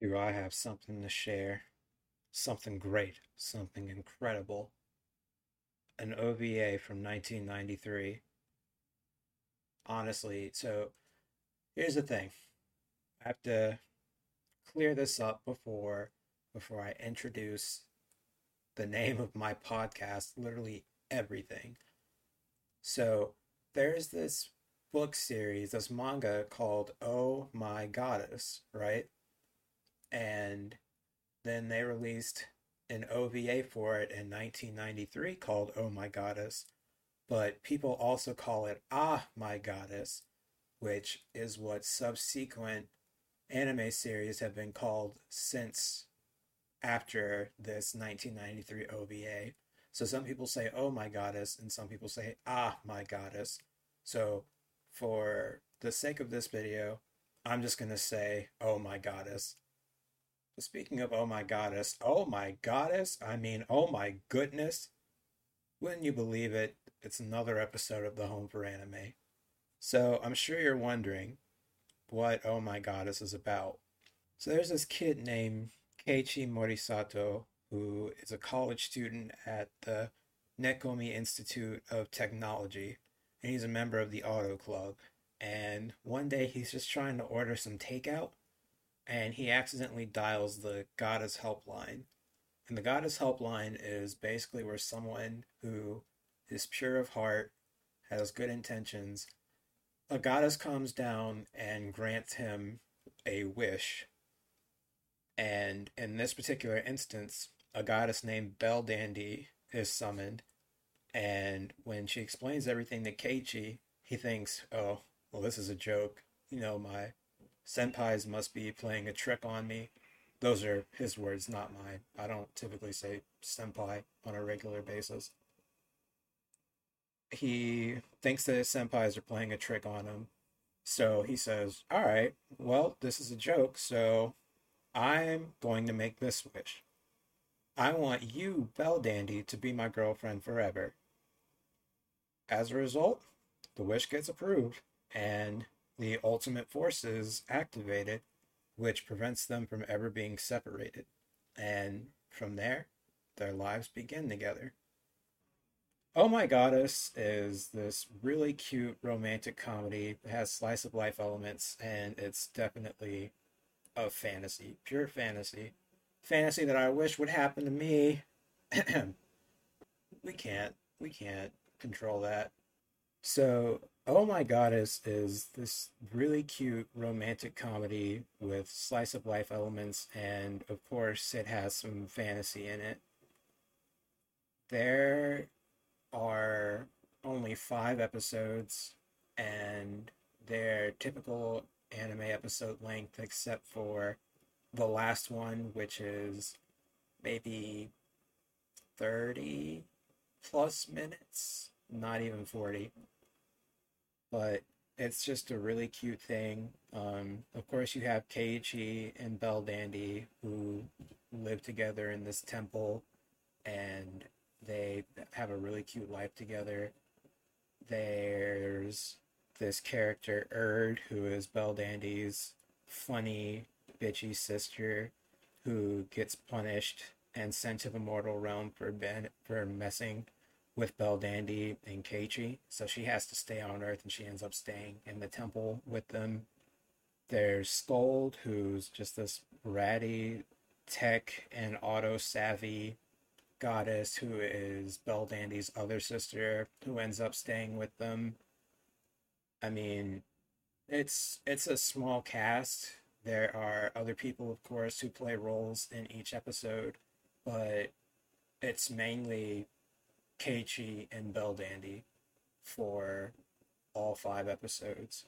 Do I have something to share? Something great, something incredible. An OVA from 1993. Honestly, so here's the thing. I have to clear this up before before I introduce the name of my podcast, literally everything. So, there's this book series, this manga called Oh My Goddess, right? And then they released an OVA for it in 1993 called Oh My Goddess, but people also call it Ah My Goddess, which is what subsequent anime series have been called since after this 1993 OVA. So some people say Oh My Goddess and some people say Ah My Goddess. So for the sake of this video, I'm just going to say Oh My Goddess Speaking of oh my goddess, oh my goddess, I mean, oh my goodness. Wouldn't you believe it? It's another episode of the Home for Anime. So I'm sure you're wondering what Oh My Goddess is about. So there's this kid named Keiichi Morisato who is a college student at the Nekomi Institute of Technology, and he's a member of the Auto Club. And one day he's just trying to order some takeout, and he accidentally dials the goddess helpline. And the goddess helpline is basically where someone who is pure of heart, has good intentions, a goddess comes down and grants him a wish. And in this particular instance, a goddess named Belldandy is summoned. And when she explains everything to Keiichi, he thinks, oh, well, this is a joke. You know, my senpais must be playing a trick on me. Those are his words, not mine. I don't typically say senpai on a regular basis. He thinks that his senpais are playing a trick on him. So he says, All right, well, this is a joke, so I'm going to make this wish. I want you, Belldandy, to be my girlfriend forever. As a result, the wish gets approved, and the ultimate force is activated, which prevents them from ever being separated. And from there, their lives begin together. Oh My Goddess is this really cute romantic comedy. It has slice of life elements, and it's definitely a fantasy, pure fantasy. Fantasy that I wish would happen to me. we can't. We can't control that. So Oh My Goddess is this really cute romantic comedy with slice of life elements, and of course, it has some fantasy in it. There are only five episodes, and they're typical anime episode length, except for the last one, which is maybe 30 plus minutes, not even 40 but it's just a really cute thing. Um, of course, you have Keiichi and Belldandy who live together in this temple, and they have a really cute life together. There's this character Urd, who is Belldandy's funny, bitchy sister, who gets punished and sent to the mortal realm for ben- for messing with Belldandy and Keiichi, so she has to stay on Earth and she ends up staying in the temple with them. There's Skuld, who's just this ratty tech and auto savvy goddess who is Belldandy's other sister who ends up staying with them. I mean, it's it's a small cast. There are other people, of course, who play roles in each episode, but it's mainly Keiichi and Belldandy for all five episodes.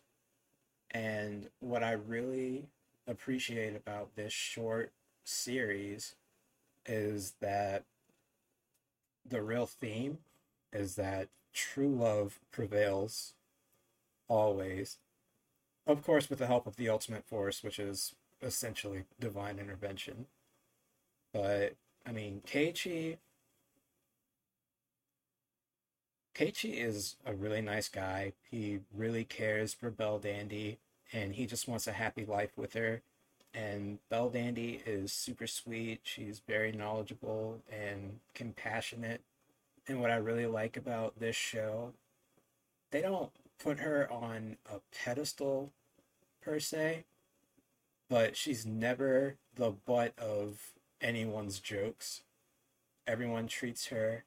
And what I really appreciate about this short series is that the real theme is that true love prevails always. Of course, with the help of the ultimate force, which is essentially divine intervention. But, I mean, Keiichi Keiichi is a really nice guy. He really cares for Belldandy, and he just wants a happy life with her. And Belldandy is super sweet. She's very knowledgeable and compassionate. And what I really like about this show, they don't put her on a pedestal per se, but she's never the butt of anyone's jokes. Everyone treats her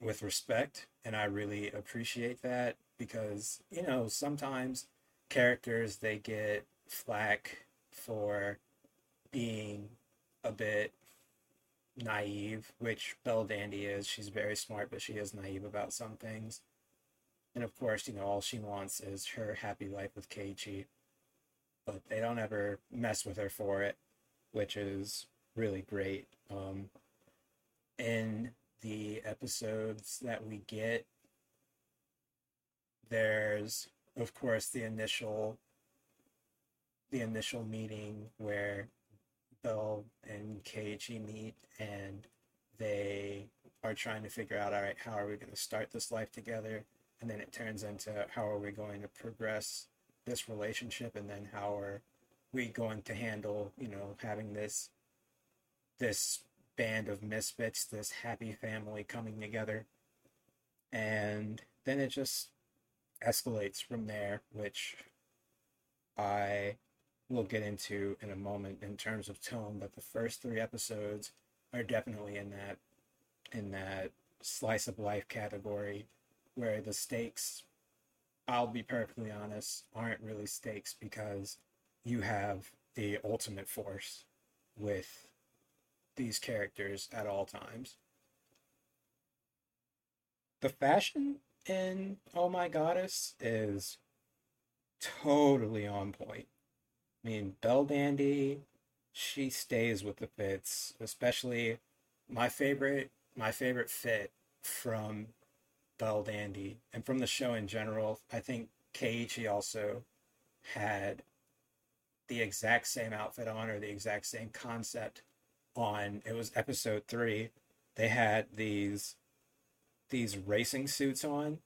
with respect, and I really appreciate that because, you know, sometimes characters they get flack for being a bit naive, which Belldandy is. She's very smart, but she is naive about some things. And of course, you know, all she wants is her happy life with Keiichi. But they don't ever mess with her for it, which is really great. Um, in the episodes that we get, there's of course the initial the initial meeting where Bell and Keiichi meet and they are trying to figure out all right how are we going to start this life together? And then it turns into how are we going to progress this relationship? And then how are we going to handle you know having this this band of misfits this happy family coming together. And then it just escalates from there which i will get into in a moment in terms of tone but the first three episodes are definitely in that in that slice of life category where the stakes, I'll be perfectly honest, aren't really stakes because you have the ultimate force with these characters at all times. The fashion in Oh My Goddess is totally on point. I mean, Belldandy, she stays with the fits, especially my favorite my favorite fit from Belldandy and from the show in general. I think Keiichi also had the exact same outfit on or the exact same concept on it was episode 3 they had these these racing suits on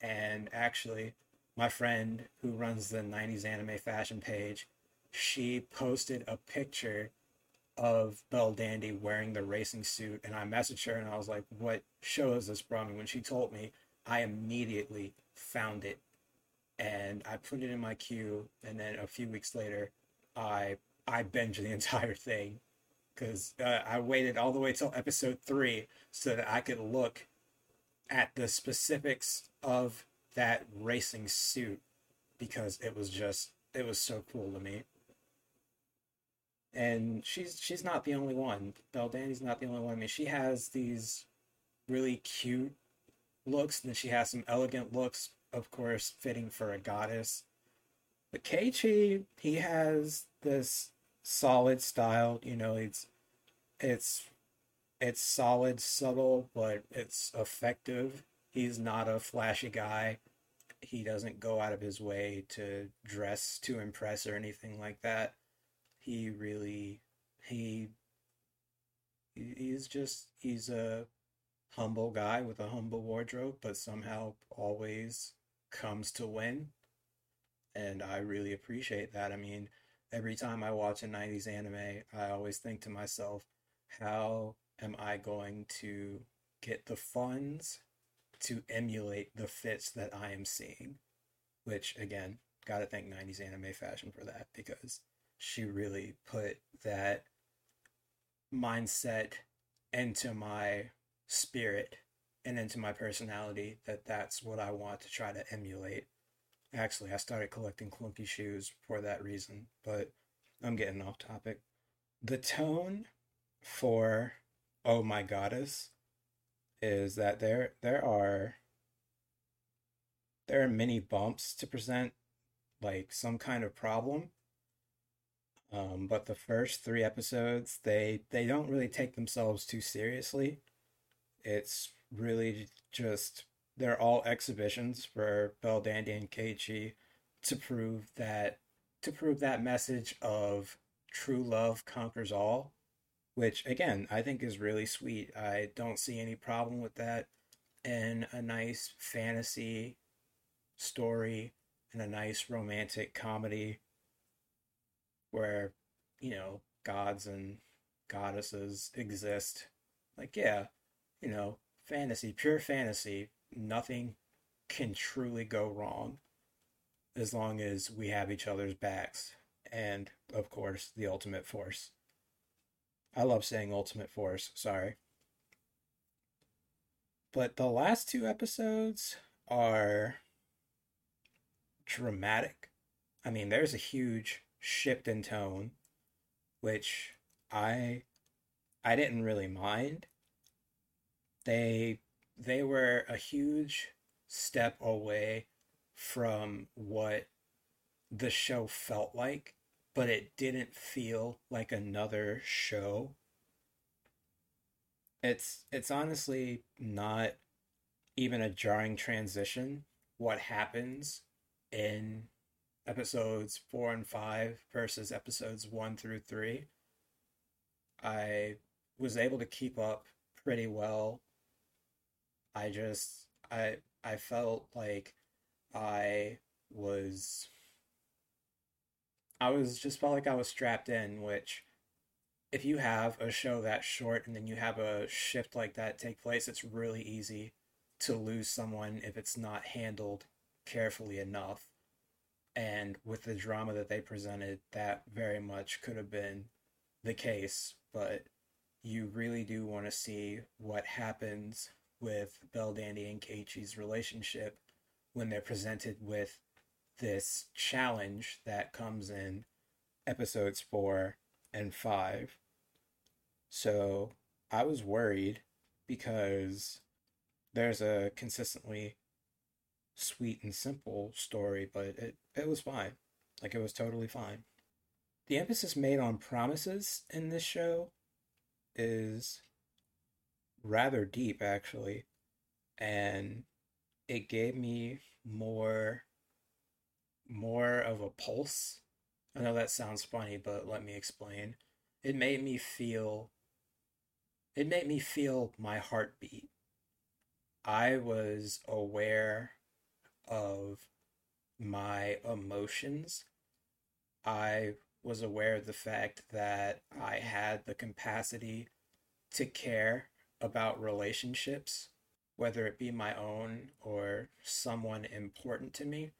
and actually my friend who runs the 90s anime fashion page she posted a picture of Belldandy wearing the racing suit, and I messaged her and I was like, "What show is this from?" And when she told me, I immediately found it, and I put it in my queue. And then a few weeks later, I I binged the entire thing because uh, I waited all the way till episode three so that I could look at the specifics of that racing suit because it was just it was so cool to me and she's she's not the only one. Belle Belldandy's not the only one. I mean, she has these really cute looks, and then she has some elegant looks, of course, fitting for a goddess. But Keiichi, he has this solid style. You know, it's it's it's solid, subtle, but it's effective. He's not a flashy guy. He doesn't go out of his way to dress to impress or anything like that he really he he's just he's a humble guy with a humble wardrobe but somehow always comes to win and i really appreciate that i mean every time i watch a 90s anime i always think to myself how am i going to get the funds to emulate the fits that i am seeing which again gotta thank 90s anime fashion for that because she really put that mindset into my spirit and into my personality that that's what I want to try to emulate. Actually, I started collecting clunky shoes for that reason, but I'm getting off topic. The tone for Oh My Goddess is that there there are there are many bumps to present like some kind of problem um, but the first three episodes, they they don't really take themselves too seriously. It's really just they're all exhibitions for Belldandy and Keiichi to prove that to prove that message of true love conquers all, which again I think is really sweet. I don't see any problem with that, and a nice fantasy story and a nice romantic comedy where, you know, gods and goddesses exist. Like, yeah, you know, fantasy, pure fantasy, nothing can truly go wrong as long as we have each other's backs. And, of course, the ultimate force. I love saying ultimate force, sorry. But the last two episodes are dramatic. I mean, there's a huge shift in tone, which I I didn't really mind. They they were a huge step away from what the show felt like, but it didn't feel like another show. It's it's honestly not even a jarring transition what happens in episodes 4 and 5 versus episodes 1 through 3. I was able to keep up pretty well. I just I I felt like I was I was just felt like I was strapped in, which if you have a show that short and then you have a shift like that take place, it's really easy to lose someone if it's not handled carefully enough. And with the drama that they presented, that very much could have been the case, but you really do want to see what happens with Belldandy and Keiichi's relationship when they're presented with this challenge that comes in episodes four and five. So I was worried because there's a consistently sweet and simple story, but it, it was fine. Like it was totally fine. The emphasis made on promises in this show is rather deep actually and it gave me more more of a pulse. I know that sounds funny but let me explain. It made me feel it made me feel my heartbeat. I was aware of my emotions. I was aware of the fact that i had the capacity to care about relationships, whether it be my own or someone important to me,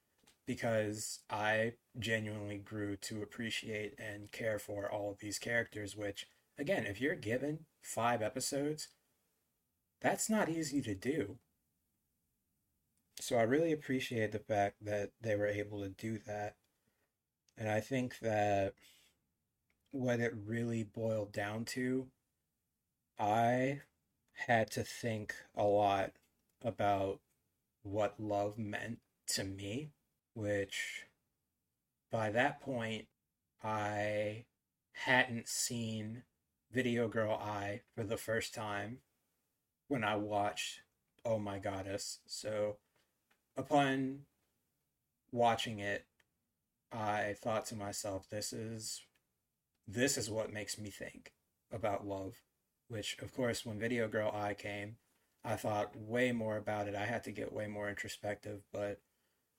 because I genuinely grew to appreciate and care for all of these characters, which, again, if you're given five episodes, that's not easy to do. So I really appreciate the fact that they were able to do that. And I think that what it really boiled down to I had to think a lot about what love meant to me, which by that point, I hadn't seen Video Girl Ai for the first time when I watched Oh My Goddess. So upon watching it, I thought to myself, this is this is what makes me think about love which of course when Video Girl Ai came, I thought way more about it. I had to get way more introspective, but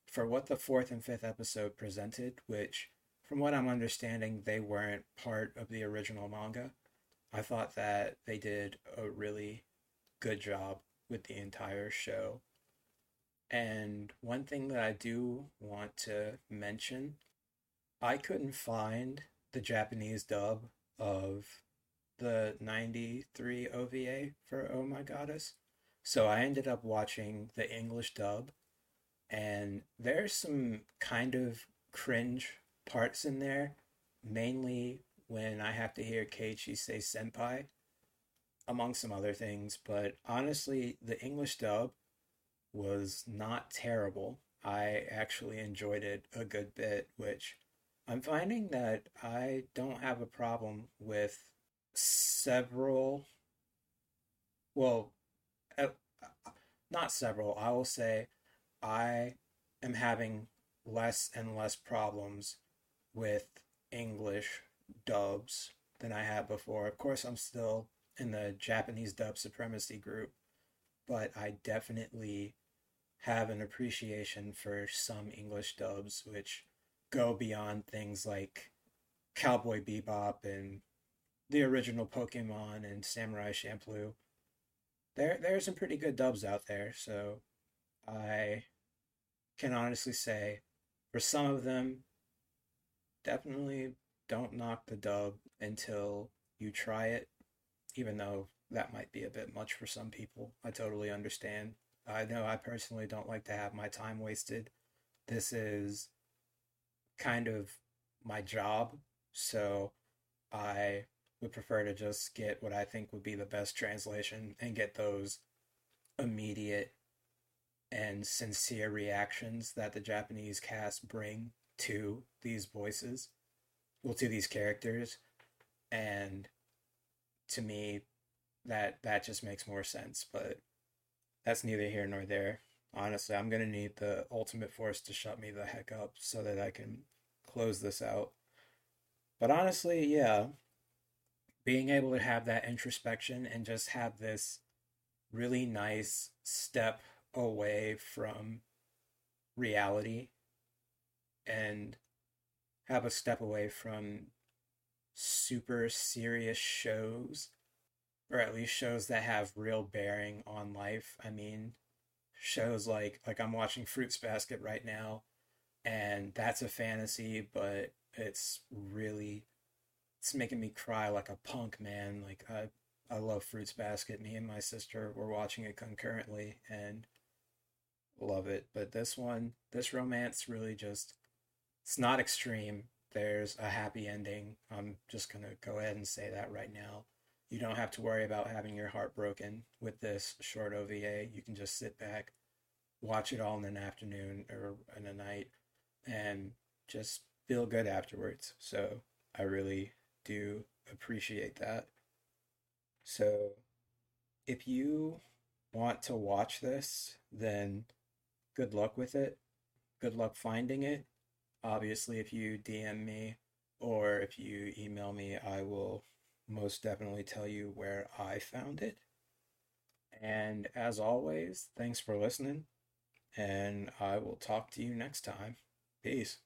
for what the fourth and fifth episode presented, which from what I'm understanding, they weren't part of the original manga. I thought that they did a really good job with the entire show. And one thing that I do want to mention I couldn't find the Japanese dub of the 93 OVA for Oh My Goddess. So I ended up watching the English dub, and there's some kind of cringe parts in there, mainly when I have to hear Keiichi say senpai, among some other things. But honestly, the English dub was not terrible. I actually enjoyed it a good bit, which I'm finding that I don't have a problem with several, well, not several, I will say I am having less and less problems with English dubs than I had before. Of course, I'm still in the Japanese dub supremacy group, but I definitely have an appreciation for some English dubs which go beyond things like Cowboy Bebop and the original Pokemon and Samurai Champloo. There there are some pretty good dubs out there, so I can honestly say for some of them definitely don't knock the dub until you try it, even though that might be a bit much for some people. I totally understand. I know I personally don't like to have my time wasted. This is kind of my job, so I would prefer to just get what I think would be the best translation and get those immediate and sincere reactions that the Japanese cast bring to these voices, well, to these characters, and to me, that that just makes more sense. But that's neither here nor there. Honestly, I'm gonna need the ultimate force to shut me the heck up so that I can close this out. But honestly, yeah, being able to have that introspection and just have this really nice step away from reality and have a step away from super serious shows or at least shows that have real bearing on life. I mean, shows like like I'm watching Fruits Basket right now and that's a fantasy, but it's really it's making me cry like a punk, man. Like I I love Fruits Basket. Me and my sister were watching it concurrently and love it. But this one, this romance really just it's not extreme. There's a happy ending. I'm just to go ahead and say that right now. You don't have to worry about having your heart broken with this short OVA. You can just sit back, watch it all in an afternoon or in a night, and just feel good afterwards. So I really do appreciate that. So if you want to watch this, then good luck with it. Good luck finding it. Obviously, if you DM me or if you email me, I will most definitely tell you where I found it. And as always, thanks for listening, and I will talk to you next time. Peace.